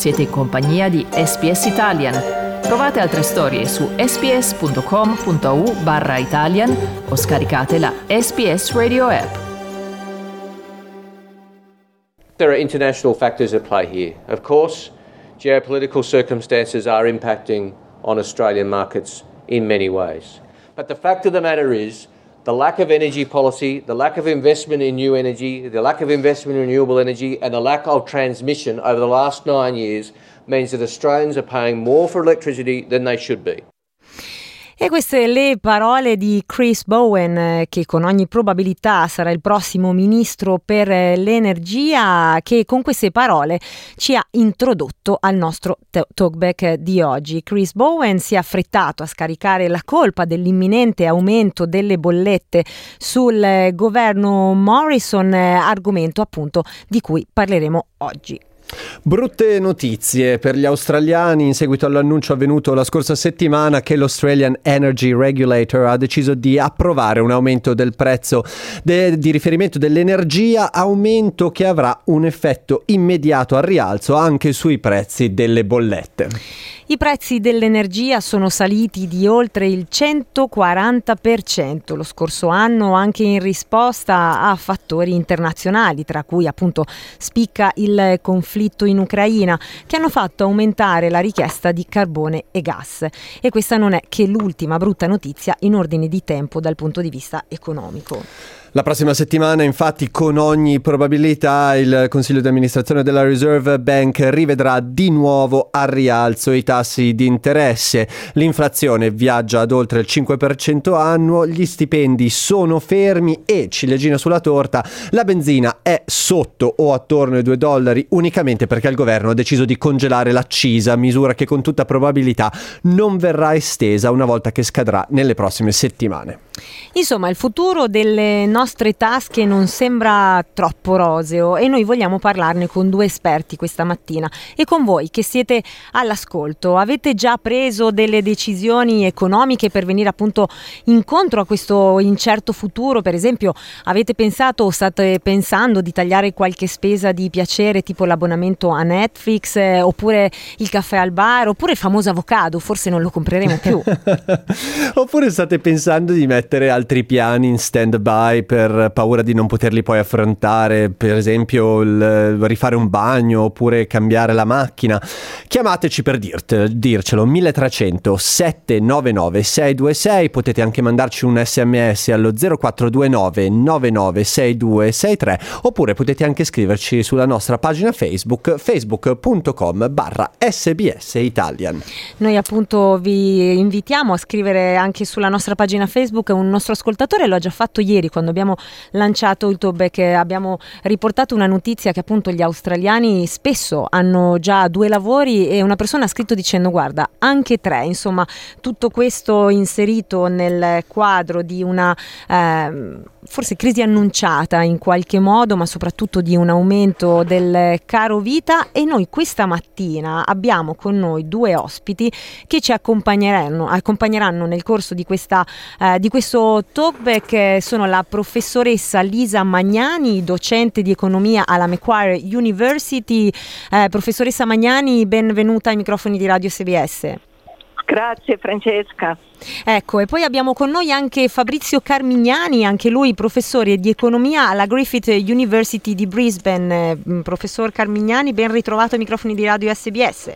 Siete in compagnia di SPS Italian. Trovate altre storie su sps.com.au barra Italian o scaricate la SPS Radio app. There are international factors at play here. Of course, geopolitical circumstances are impacting on Australian markets in many ways. But the fact of the matter is, the lack of energy policy, the lack of investment in new energy, the lack of investment in renewable energy, and the lack of transmission over the last nine years means that Australians are paying more for electricity than they should be. E queste le parole di Chris Bowen, che con ogni probabilità sarà il prossimo ministro per l'energia, che con queste parole ci ha introdotto al nostro talkback di oggi. Chris Bowen si è affrettato a scaricare la colpa dell'imminente aumento delle bollette sul governo Morrison, argomento appunto di cui parleremo oggi. Brutte notizie per gli australiani in seguito all'annuncio avvenuto la scorsa settimana che l'Australian Energy Regulator ha deciso di approvare un aumento del prezzo de- di riferimento dell'energia, aumento che avrà un effetto immediato al rialzo anche sui prezzi delle bollette. I prezzi dell'energia sono saliti di oltre il 140% lo scorso anno anche in risposta a fattori internazionali, tra cui appunto spicca il conflitto in Ucraina, che hanno fatto aumentare la richiesta di carbone e gas. E questa non è che l'ultima brutta notizia in ordine di tempo dal punto di vista economico. La prossima settimana, infatti, con ogni probabilità il Consiglio di amministrazione della Reserve Bank rivedrà di nuovo a rialzo i tassi di interesse. L'inflazione viaggia ad oltre il 5% annuo, gli stipendi sono fermi e, ciliegina sulla torta, la benzina è sotto o attorno ai 2 dollari unicamente perché il governo ha deciso di congelare l'accisa, misura che con tutta probabilità non verrà estesa una volta che scadrà nelle prossime settimane. Insomma, il futuro delle nostre tasche non sembra troppo roseo e noi vogliamo parlarne con due esperti questa mattina e con voi che siete all'ascolto. Avete già preso delle decisioni economiche per venire appunto incontro a questo incerto futuro? Per esempio, avete pensato o state pensando di tagliare qualche spesa di piacere tipo l'abbonamento a Netflix eh, oppure il caffè al bar oppure il famoso avocado? Forse non lo compreremo più. oppure state pensando di mettere mettere altri piani in stand by per paura di non poterli poi affrontare, per esempio il, rifare un bagno oppure cambiare la macchina, chiamateci per dirte, dircelo 1300 799 626, potete anche mandarci un sms allo 0429 996263 oppure potete anche scriverci sulla nostra pagina Facebook facebook.com barra sbs italian. Noi appunto vi invitiamo a scrivere anche sulla nostra pagina Facebook un nostro ascoltatore lo ha già fatto ieri quando abbiamo lanciato il Toback, abbiamo riportato una notizia che appunto gli australiani spesso hanno già due lavori e una persona ha scritto dicendo guarda anche tre, insomma tutto questo inserito nel quadro di una eh, forse crisi annunciata in qualche modo ma soprattutto di un aumento del caro vita e noi questa mattina abbiamo con noi due ospiti che ci accompagneranno, accompagneranno nel corso di, questa, eh, di questo talkback sono la professoressa Lisa Magnani, docente di economia alla Macquarie University. Eh, professoressa Magnani, benvenuta ai microfoni di Radio SBS. Grazie Francesca. Ecco, e poi abbiamo con noi anche Fabrizio Carmignani, anche lui professore di economia alla Griffith University di Brisbane. Mm, professor Carmignani, ben ritrovato ai microfoni di Radio SBS.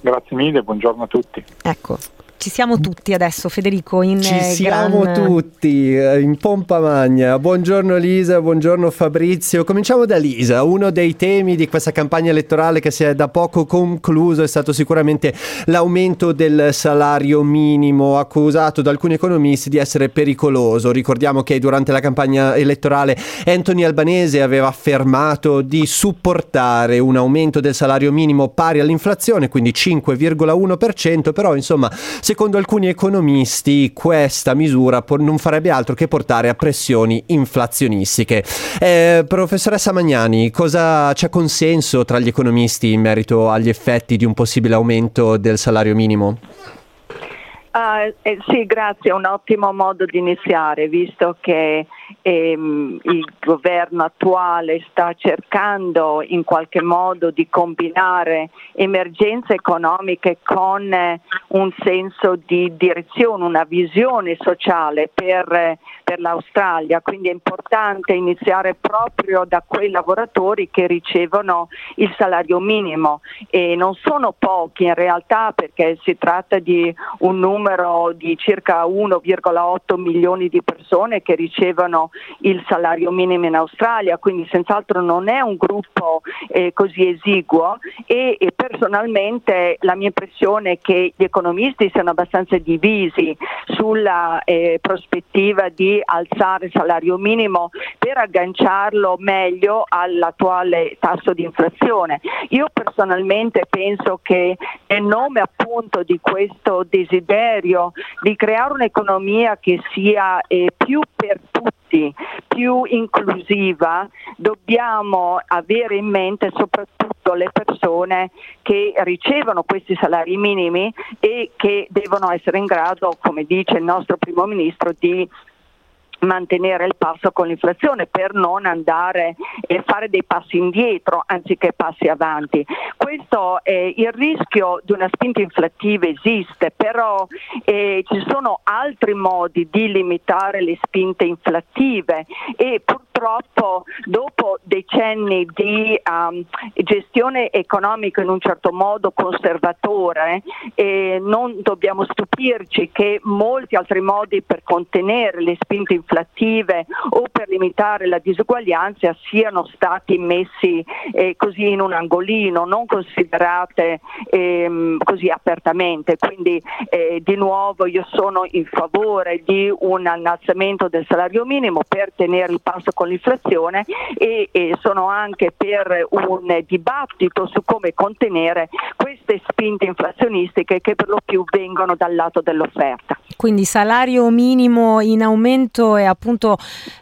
Grazie mille, buongiorno a tutti. Ecco, ci siamo tutti adesso, Federico. In ci siamo gran... tutti eh, in pompa magna. Buongiorno Lisa, buongiorno Fabrizio. Cominciamo da Lisa. Uno dei temi di questa campagna elettorale che si è da poco concluso è stato sicuramente l'aumento del salario minimo, accusato da alcuni economisti di essere pericoloso. Ricordiamo che durante la campagna elettorale Anthony Albanese aveva affermato di supportare un aumento del salario minimo pari all'inflazione, quindi 5,1%, però insomma Secondo alcuni economisti questa misura non farebbe altro che portare a pressioni inflazionistiche. Eh, professoressa Magnani, cosa c'è consenso tra gli economisti in merito agli effetti di un possibile aumento del salario minimo? Uh, eh, sì, grazie, è un ottimo modo di iniziare, visto che ehm, il governo attuale sta cercando in qualche modo di combinare emergenze economiche con eh, un senso di direzione, una visione sociale per, per l'Australia, quindi è importante iniziare proprio da quei lavoratori che ricevono il salario minimo. E non sono pochi in realtà perché si tratta di un numero di circa 1,8 milioni di persone che ricevono il salario minimo in Australia, quindi senz'altro non è un gruppo eh, così esiguo e, e, personalmente la mia impressione è che gli economisti siano abbastanza divisi sulla eh, prospettiva di alzare il salario minimo per agganciarlo meglio all'attuale tasso di inflazione. Io personalmente penso che nel nome appunto di questo desiderio di creare un'economia che sia eh, più per tutti, più inclusiva, dobbiamo avere in mente soprattutto le persone che ricevono questi salari minimi e che devono essere in grado, come dice il nostro primo ministro, di mantenere il passo con l'inflazione per non andare e fare dei passi indietro anziché passi avanti. Questo è il rischio di una spinta inflattiva esiste, però eh, ci sono altri modi di limitare le spinte inflattive e purtroppo dopo decenni di um, gestione economica in un certo modo conservatore eh, non dobbiamo stupirci che molti altri modi per contenere le spinte inflattive o per limitare la disuguaglianza siano stati messi eh, così in un angolino, non considerate ehm, così apertamente. Quindi eh, di nuovo io sono in favore di un innalzamento del salario minimo per tenere il passo con l'inflazione e, e sono anche per un dibattito su come contenere queste spinte inflazionistiche che per lo più vengono dal lato dell'offerta. Quindi salario minimo in aumento e appunto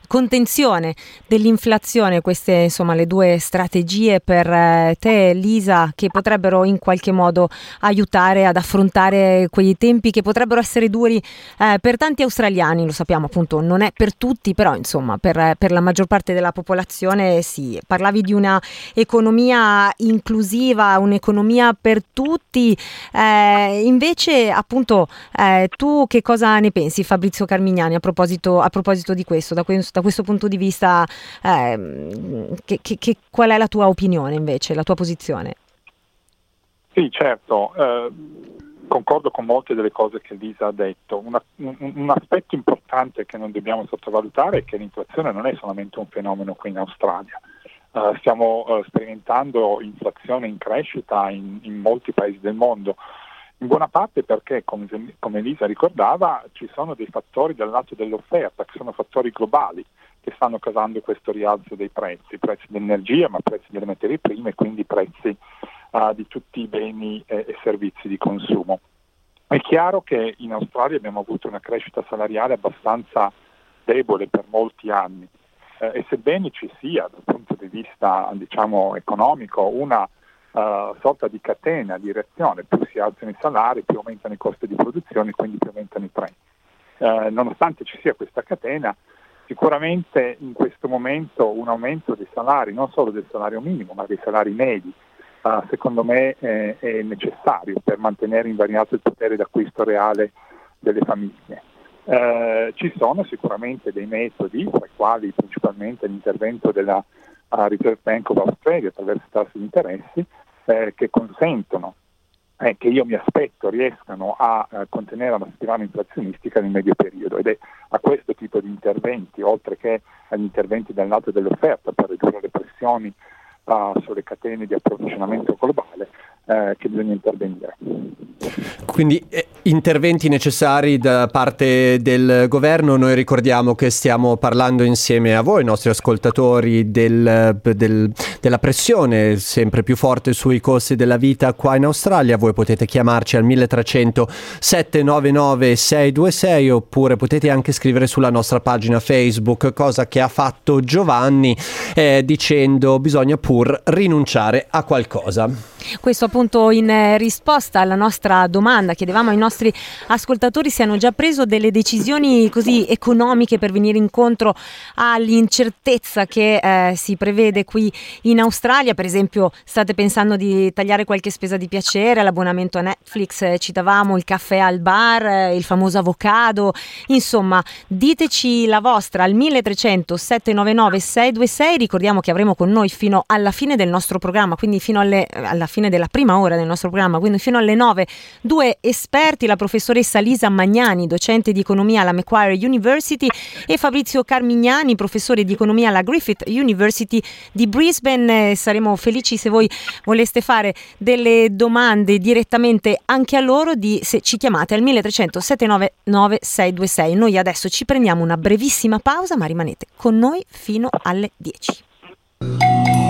contenzione dell'inflazione, queste insomma le due strategie per eh, te Lisa che potrebbero in qualche modo aiutare ad affrontare quei tempi che potrebbero essere duri eh, per tanti australiani, lo sappiamo appunto non è per tutti però insomma per, per la maggior parte della popolazione sì, parlavi di una economia inclusiva, un'economia per tutti, eh, invece appunto eh, tu che cosa ne pensi Fabrizio Carmignani a proposito, a proposito di questo, da, questo, da questo punto di vista eh, che, che, che, qual è la tua opinione invece, la tua posizione? Sì, certo, eh, concordo con molte delle cose che Lisa ha detto. Una, un, un, aspetto importante che non dobbiamo sottovalutare è che l'inflazione non è solamente un fenomeno qui in Australia. Uh, stiamo uh, sperimentando inflazione in crescita in, in molti paesi del mondo in buona parte perché, come, come Elisa ricordava, ci sono dei fattori dal lato dell'offerta, che sono fattori globali, che stanno causando questo rialzo dei prezzi, prezzi dell'energia, ma prezzi delle materie prime e quindi prezzi uh, di tutti i beni e, e servizi di consumo. È chiaro che in Australia abbiamo avuto una crescita salariale abbastanza debole per molti anni eh, e sebbene ci sia dal punto di vista diciamo, economico una uh, sorta di catena di reazione, più si alzano i salari, più aumentano i costi di produzione, quindi più aumentano i prezzi. Uh, nonostante ci sia questa catena, sicuramente in questo momento un aumento dei salari, non solo del salario minimo, ma dei salari medi, uh, secondo me è, è, necessario per mantenere invariato il potere d'acquisto reale delle famiglie. Uh, ci sono sicuramente dei metodi, tra i quali principalmente l'intervento della uh, Reserve Bank of Australia attraverso i tassi di interessi, eh, che consentono eh, che io mi aspetto riescano a eh, contenere una spirale inflazionistica nel medio periodo ed è a questo tipo di interventi, oltre che agli interventi dal lato dell'offerta per ridurre le pressioni sulle catene di approvvigionamento globale, eh, che bisogna intervenire. Quindi eh, interventi necessari da parte del governo, noi ricordiamo che stiamo parlando insieme a voi, nostri ascoltatori, del, del, della pressione sempre più forte sui costi della vita qua in Australia, voi potete chiamarci al 1300 799 626 oppure potete anche scrivere sulla nostra pagina Facebook, cosa che ha fatto Giovanni eh, dicendo bisogna pur rinunciare a qualcosa. Questo appunto in eh, risposta alla nostra domanda, chiedevamo ai nostri ascoltatori se hanno già preso delle decisioni così economiche per venire incontro all'incertezza che eh, si prevede qui in Australia, per esempio state pensando di tagliare qualche spesa di piacere, l'abbonamento a Netflix, eh, citavamo il caffè al bar, eh, il famoso avocado, insomma diteci la vostra al 1300 799 626, ricordiamo che avremo con noi fino alla fine del nostro programma, quindi fino alle, alla fine della prima ora del nostro programma, quindi fino alle 9, due esperti, la professoressa Lisa Magnani, docente di economia alla Macquarie University e Fabrizio Carmignani, professore di economia alla Griffith University di Brisbane. Saremo felici se voi voleste fare delle domande direttamente anche a loro di, se ci chiamate al 1300 799 626. Noi adesso ci prendiamo una brevissima pausa, ma rimanete con noi fino alle 10.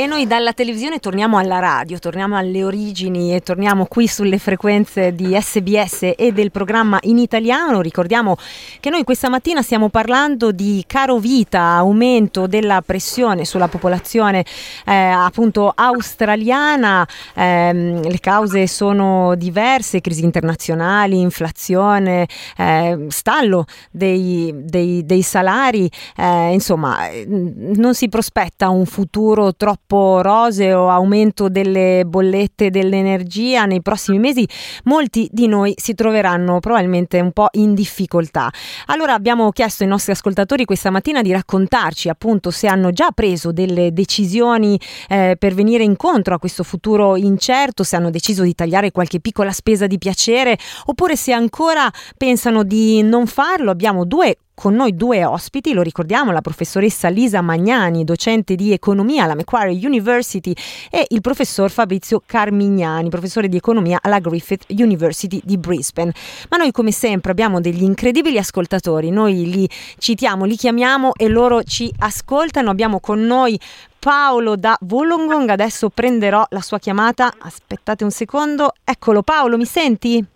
E noi dalla televisione torniamo alla radio, torniamo alle origini e torniamo qui sulle frequenze di SBS e del programma in italiano. Ricordiamo che noi questa mattina stiamo parlando di caro vita, aumento della pressione sulla popolazione eh, appunto australiana. Eh, le cause sono diverse, crisi internazionali, inflazione, eh, stallo dei, dei, dei salari, eh, insomma non si prospetta un futuro troppo troppo roseo, aumento delle bollette dell'energia nei prossimi mesi, molti di noi si troveranno probabilmente un po' in difficoltà. Allora abbiamo chiesto ai nostri ascoltatori questa mattina di raccontarci appunto se hanno già preso delle decisioni eh, per venire incontro a questo futuro incerto, se hanno deciso di tagliare qualche piccola spesa di piacere oppure se ancora pensano di non farlo. Abbiamo due con noi due ospiti, lo ricordiamo, la professoressa Lisa Magnani, docente di economia alla Macquarie University e il professor Fabrizio Carmignani, professore di economia alla Griffith University di Brisbane. Ma noi come sempre abbiamo degli incredibili ascoltatori, noi li citiamo, li chiamiamo e loro ci ascoltano. Abbiamo con noi Paolo da Wollongong, adesso prenderò la sua chiamata. Aspettate un secondo. Eccolo Paolo, mi senti?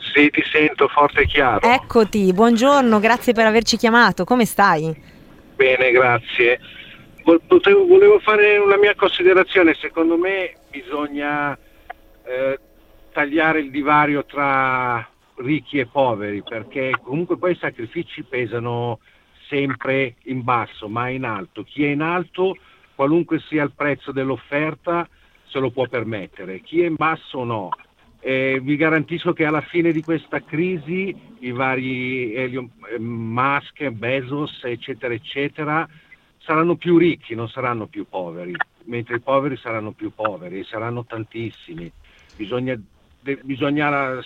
Sì, ti sento forte e chiaro. Eccoti, buongiorno, grazie per averci chiamato, come stai? Bene, grazie. Potevo, volevo fare una mia considerazione, secondo me bisogna eh, tagliare il divario tra ricchi e poveri, perché comunque poi i sacrifici pesano sempre in basso, mai in alto. Chi è in alto, qualunque sia il prezzo dell'offerta, se lo può permettere, chi è in basso no. Eh, vi garantisco che alla fine di questa crisi i vari Elon eh, Musk, Bezos, eccetera, eccetera, saranno più ricchi, non saranno più poveri, mentre i poveri saranno più poveri, e saranno tantissimi. Bisogna, de, bisogna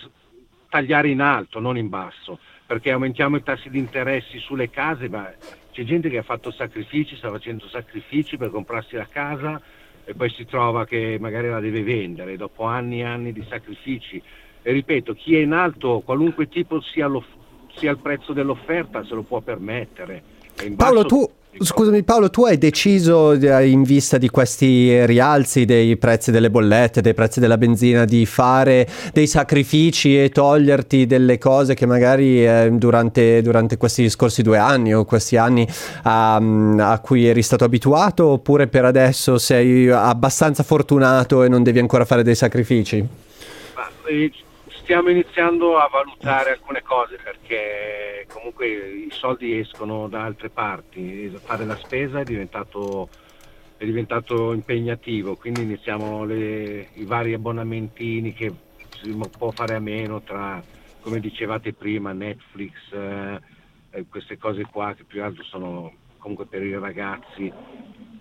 tagliare in alto, non in basso, perché aumentiamo i tassi di interessi sulle case, ma c'è gente che ha fatto sacrifici, sta facendo sacrifici per comprarsi la casa, e poi si trova che magari la deve vendere dopo anni e anni di sacrifici. E ripeto, chi è in alto, qualunque tipo sia, sia il prezzo dell'offerta, se lo può permettere. Paolo, tu Scusami Paolo, tu hai deciso eh, in vista di questi rialzi dei prezzi delle bollette, dei prezzi della benzina, di fare dei sacrifici e toglierti delle cose che magari eh, durante, durante, questi scorsi due anni o questi anni a, a, cui eri stato abituato oppure per adesso sei abbastanza fortunato e non devi ancora fare dei sacrifici? Ma, eh, stiamo iniziando a valutare alcune cose perché comunque i soldi escono da altre parti, fare la spesa è diventato, è diventato impegnativo, quindi iniziamo le, i vari abbonamentini che si può fare a meno tra, come dicevate prima, Netflix, eh, queste cose qua che più altro sono comunque per i ragazzi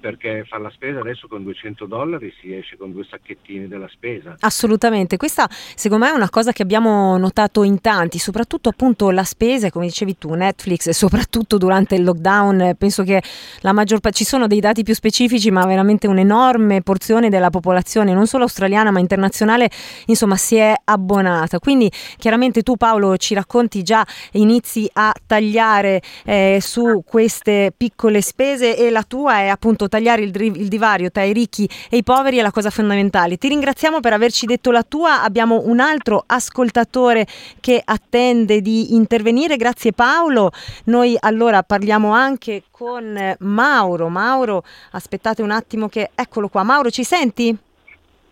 perché fare la spesa adesso con 200 dollari si esce con due sacchettini della spesa. Assolutamente, questa secondo me è una cosa che abbiamo notato in tanti, soprattutto appunto la spesa, come dicevi tu, Netflix, soprattutto durante il lockdown, penso che la maggior parte, ci sono dei dati più specifici, ma veramente un'enorme porzione della popolazione, non solo australiana ma internazionale, insomma si è abbonata. Quindi chiaramente tu Paolo ci racconti già, inizi a tagliare eh, su queste piccole spese e la tua è appunto tagliare il, il divario tra i ricchi e i poveri è la cosa fondamentale. Ti ringraziamo per averci detto la tua, abbiamo un altro ascoltatore che attende di intervenire, grazie Paolo. Noi allora parliamo anche con Mauro. Mauro, aspettate un attimo che eccolo qua. Mauro, ci senti?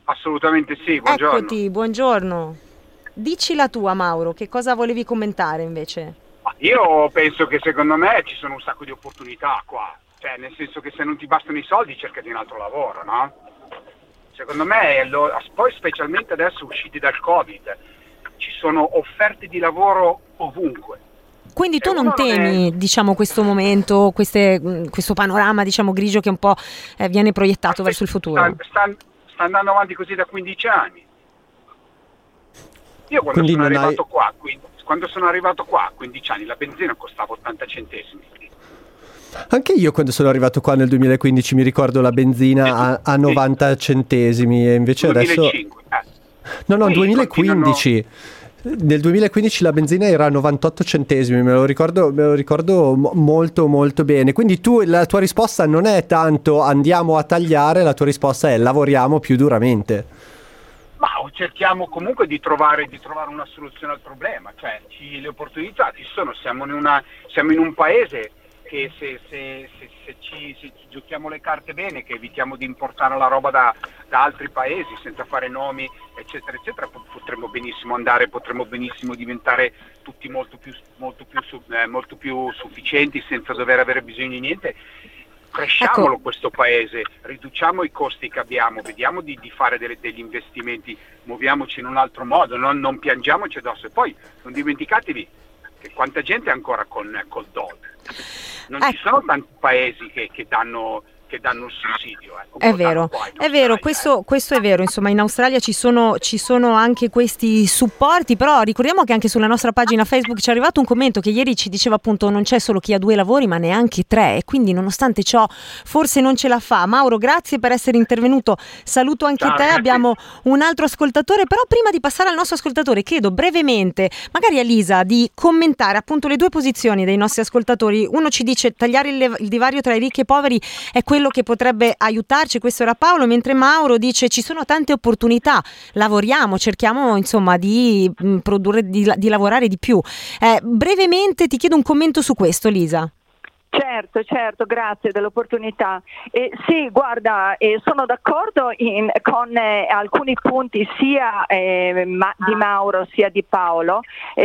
Assolutamente sì, buongiorno. Eccoti, buongiorno. Dici la tua Mauro, che cosa volevi commentare invece? Io penso che secondo me ci sono un sacco di opportunità qua, cioè nel senso che se non ti bastano i soldi cercati un altro lavoro, no? Secondo me, lo, poi specialmente adesso usciti dal Covid, ci sono offerte di lavoro ovunque. Quindi tu non temi, è... diciamo, questo momento, queste, questo panorama, diciamo, grigio che un po' eh, viene proiettato verso il futuro? Sta, sta, sta, andando avanti così da 15 anni. Io quando sono arrivato hai... qua, quindi, quando sono arrivato qua a 15 anni la benzina costava 80 centesimi. Anche io quando sono arrivato qua nel 2015 mi ricordo la benzina a, a 90 centesimi e invece 2005, adesso... No, no, Qui 2015. Continuano... Nel 2015 la benzina era a 98 centesimi, me lo, ricordo, me lo ricordo molto molto bene. Quindi tu la tua risposta non è tanto andiamo a tagliare, la tua risposta è lavoriamo più duramente. Ma cerchiamo comunque di trovare, di trovare una soluzione al problema, cioè ci, le opportunità ci sono, siamo in, una, siamo in un paese che se, se, se, se ci, ci, giochiamo le carte bene, che evitiamo di importare la roba da, da, altri paesi senza fare nomi, eccetera, eccetera, potremmo benissimo andare, potremmo benissimo diventare tutti molto più, molto più, eh, molto più sufficienti senza dover avere bisogno di niente cresciamolo ecco. questo paese, riduciamo i costi che abbiamo, vediamo di, di fare delle, degli investimenti, muoviamoci in un altro modo, non, non, piangiamoci addosso. E poi non dimenticatevi che quanta gente è ancora con col DOD. Non ecco. ci sono tanti paesi che, che danno che danno il sussidio. Eh. È vero, è vero, questo, eh. questo, è vero, insomma in Australia ci sono, ci sono, anche questi supporti, però ricordiamo che anche sulla nostra pagina Facebook ci è arrivato un commento che ieri ci diceva appunto non c'è solo chi ha due lavori ma neanche tre e quindi nonostante ciò forse non ce la fa. Mauro grazie per essere intervenuto, saluto anche Ciao, te, grazie. abbiamo un altro ascoltatore, però prima di passare al nostro ascoltatore chiedo brevemente, magari a Lisa, di commentare appunto le due posizioni dei nostri ascoltatori. Uno ci dice tagliare il, il divario tra i ricchi e i poveri è quello quello che potrebbe aiutarci, questo era Paolo, mentre Mauro dice ci sono tante opportunità, lavoriamo, cerchiamo insomma di mm, produrre, di, di lavorare di più. Eh, brevemente ti chiedo un commento su questo, Lisa. Certo, certo, grazie dell'opportunità. Eh, sì, guarda, eh, sono d'accordo in, con eh, alcuni punti sia eh, ma, di Mauro sia di Paolo.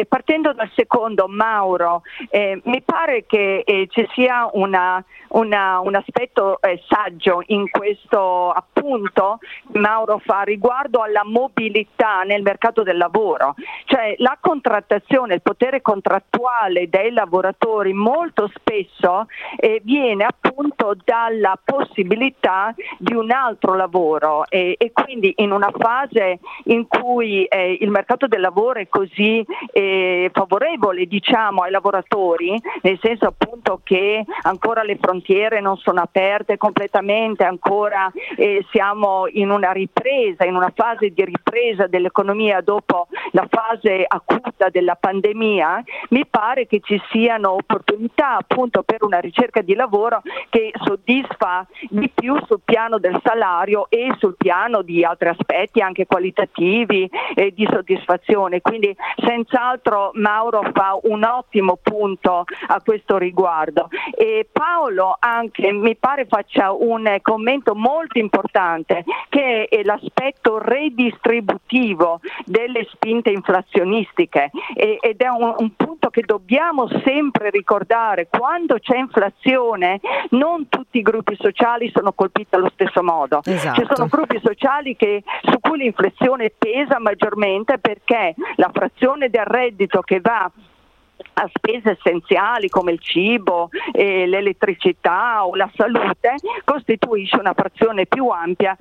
partendo dal secondo, Mauro, eh, mi pare che eh, ci sia una, una, un aspetto saggio in questo appunto Mauro fa riguardo alla mobilità nel mercato del lavoro, cioè la contrattazione, il potere contrattuale dei lavoratori molto spesso eh, viene appunto dalla possibilità di un altro lavoro. E, e quindi in una fase in cui eh, il mercato del lavoro è così eh, favorevole diciamo ai lavoratori, nel senso appunto che ancora le frontiere non sono aperte completamente, ancora eh, siamo in una ripresa, in una fase di ripresa dell'economia dopo la fase acuta della pandemia, mi pare che ci siano opportunità appunto per una ricerca di lavoro che soddisfa di più sul piano del salario e sul piano di altri aspetti anche qualitativi e di soddisfazione. Quindi senz'altro Mauro fa un ottimo punto a questo riguardo. E Paolo anche mi pare faccia un commento molto importante che è l'aspetto redistributivo delle spinte inflazionistiche ed è un, un punto che dobbiamo sempre ricordare quando c'è inflazione non tutti i gruppi sociali sono colpiti allo stesso modo. Esatto. Ci sono gruppi sociali che, su cui l'inflazione pesa maggiormente perché la frazione del reddito che va a spese essenziali come il cibo, eh, l'elettricità o la salute costituisce una frazione più ampia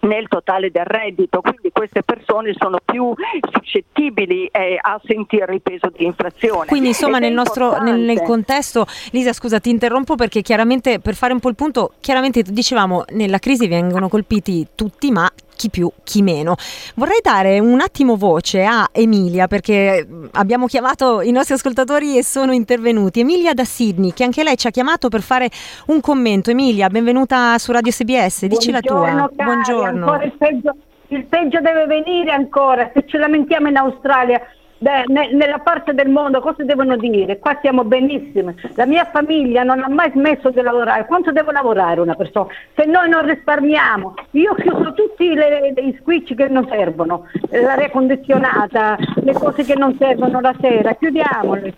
nel totale del reddito, quindi queste persone sono più suscettibili eh, a sentire il peso di inflazione. Quindi insomma nel, nostro, nel, nel, contesto, Lisa scusa ti interrompo perché chiaramente per fare un po' il punto, chiaramente dicevamo nella crisi vengono colpiti tutti ma chi più, chi meno. Vorrei dare un attimo voce a Emilia perché abbiamo chiamato i nostri ascoltatori e sono intervenuti. Emilia da Sydney, che anche lei ci ha chiamato per fare un commento. Emilia, benvenuta su Radio SBS, dici la tua. Cari, Buongiorno. Il peggio, il peggio deve venire ancora, se ci lamentiamo in Australia Beh, ne, nella parte del mondo cosa devono dire? Qua siamo benissimi. La mia famiglia non ha mai smesso di lavorare. Quanto deve lavorare una persona? Se noi non risparmiamo, io ho chiuso tutti le, i switch che non servono, l'aria condizionata, le cose che non servono la sera, chiudiamole.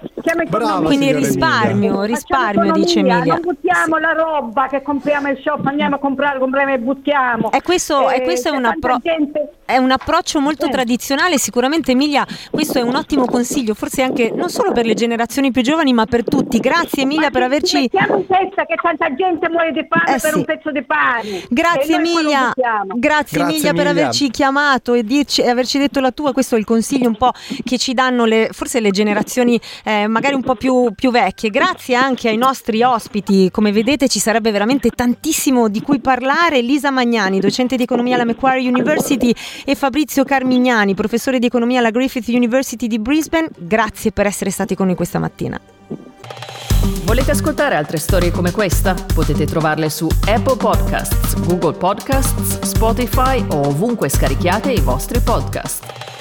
Brava, Quindi risparmio, risparmio, dice Emilia. Non buttiamo sì. la roba che compriamo al shop, andiamo a comprare, compriamo e buttiamo. E questo, eh, e questo è, un appro- gente... è, un approccio molto eh. tradizionale, sicuramente Emilia, questo è un un ottimo consiglio, forse anche non solo per le generazioni più giovani, ma per tutti. Grazie Emilia ma per averci. Mettiamo in testa che tanta gente muore di fame eh, per sì. un pezzo di pane. Grazie Emilia. Grazie, Grazie Emilia, per averci chiamato e, dirci, e, averci detto la tua. Questo è il consiglio un po' che ci danno le, forse le generazioni eh, magari un po' più, più vecchie. Grazie anche ai nostri ospiti. Come vedete ci sarebbe veramente tantissimo di cui parlare. Lisa Magnani, docente di economia alla Macquarie University e Fabrizio Carmignani, professore di economia alla Griffith University City di Brisbane, grazie per essere stati con noi questa mattina. Volete ascoltare altre storie come questa? Potete trovarle su Apple Podcasts, Google Podcasts, Spotify o ovunque scarichiate i vostri podcast.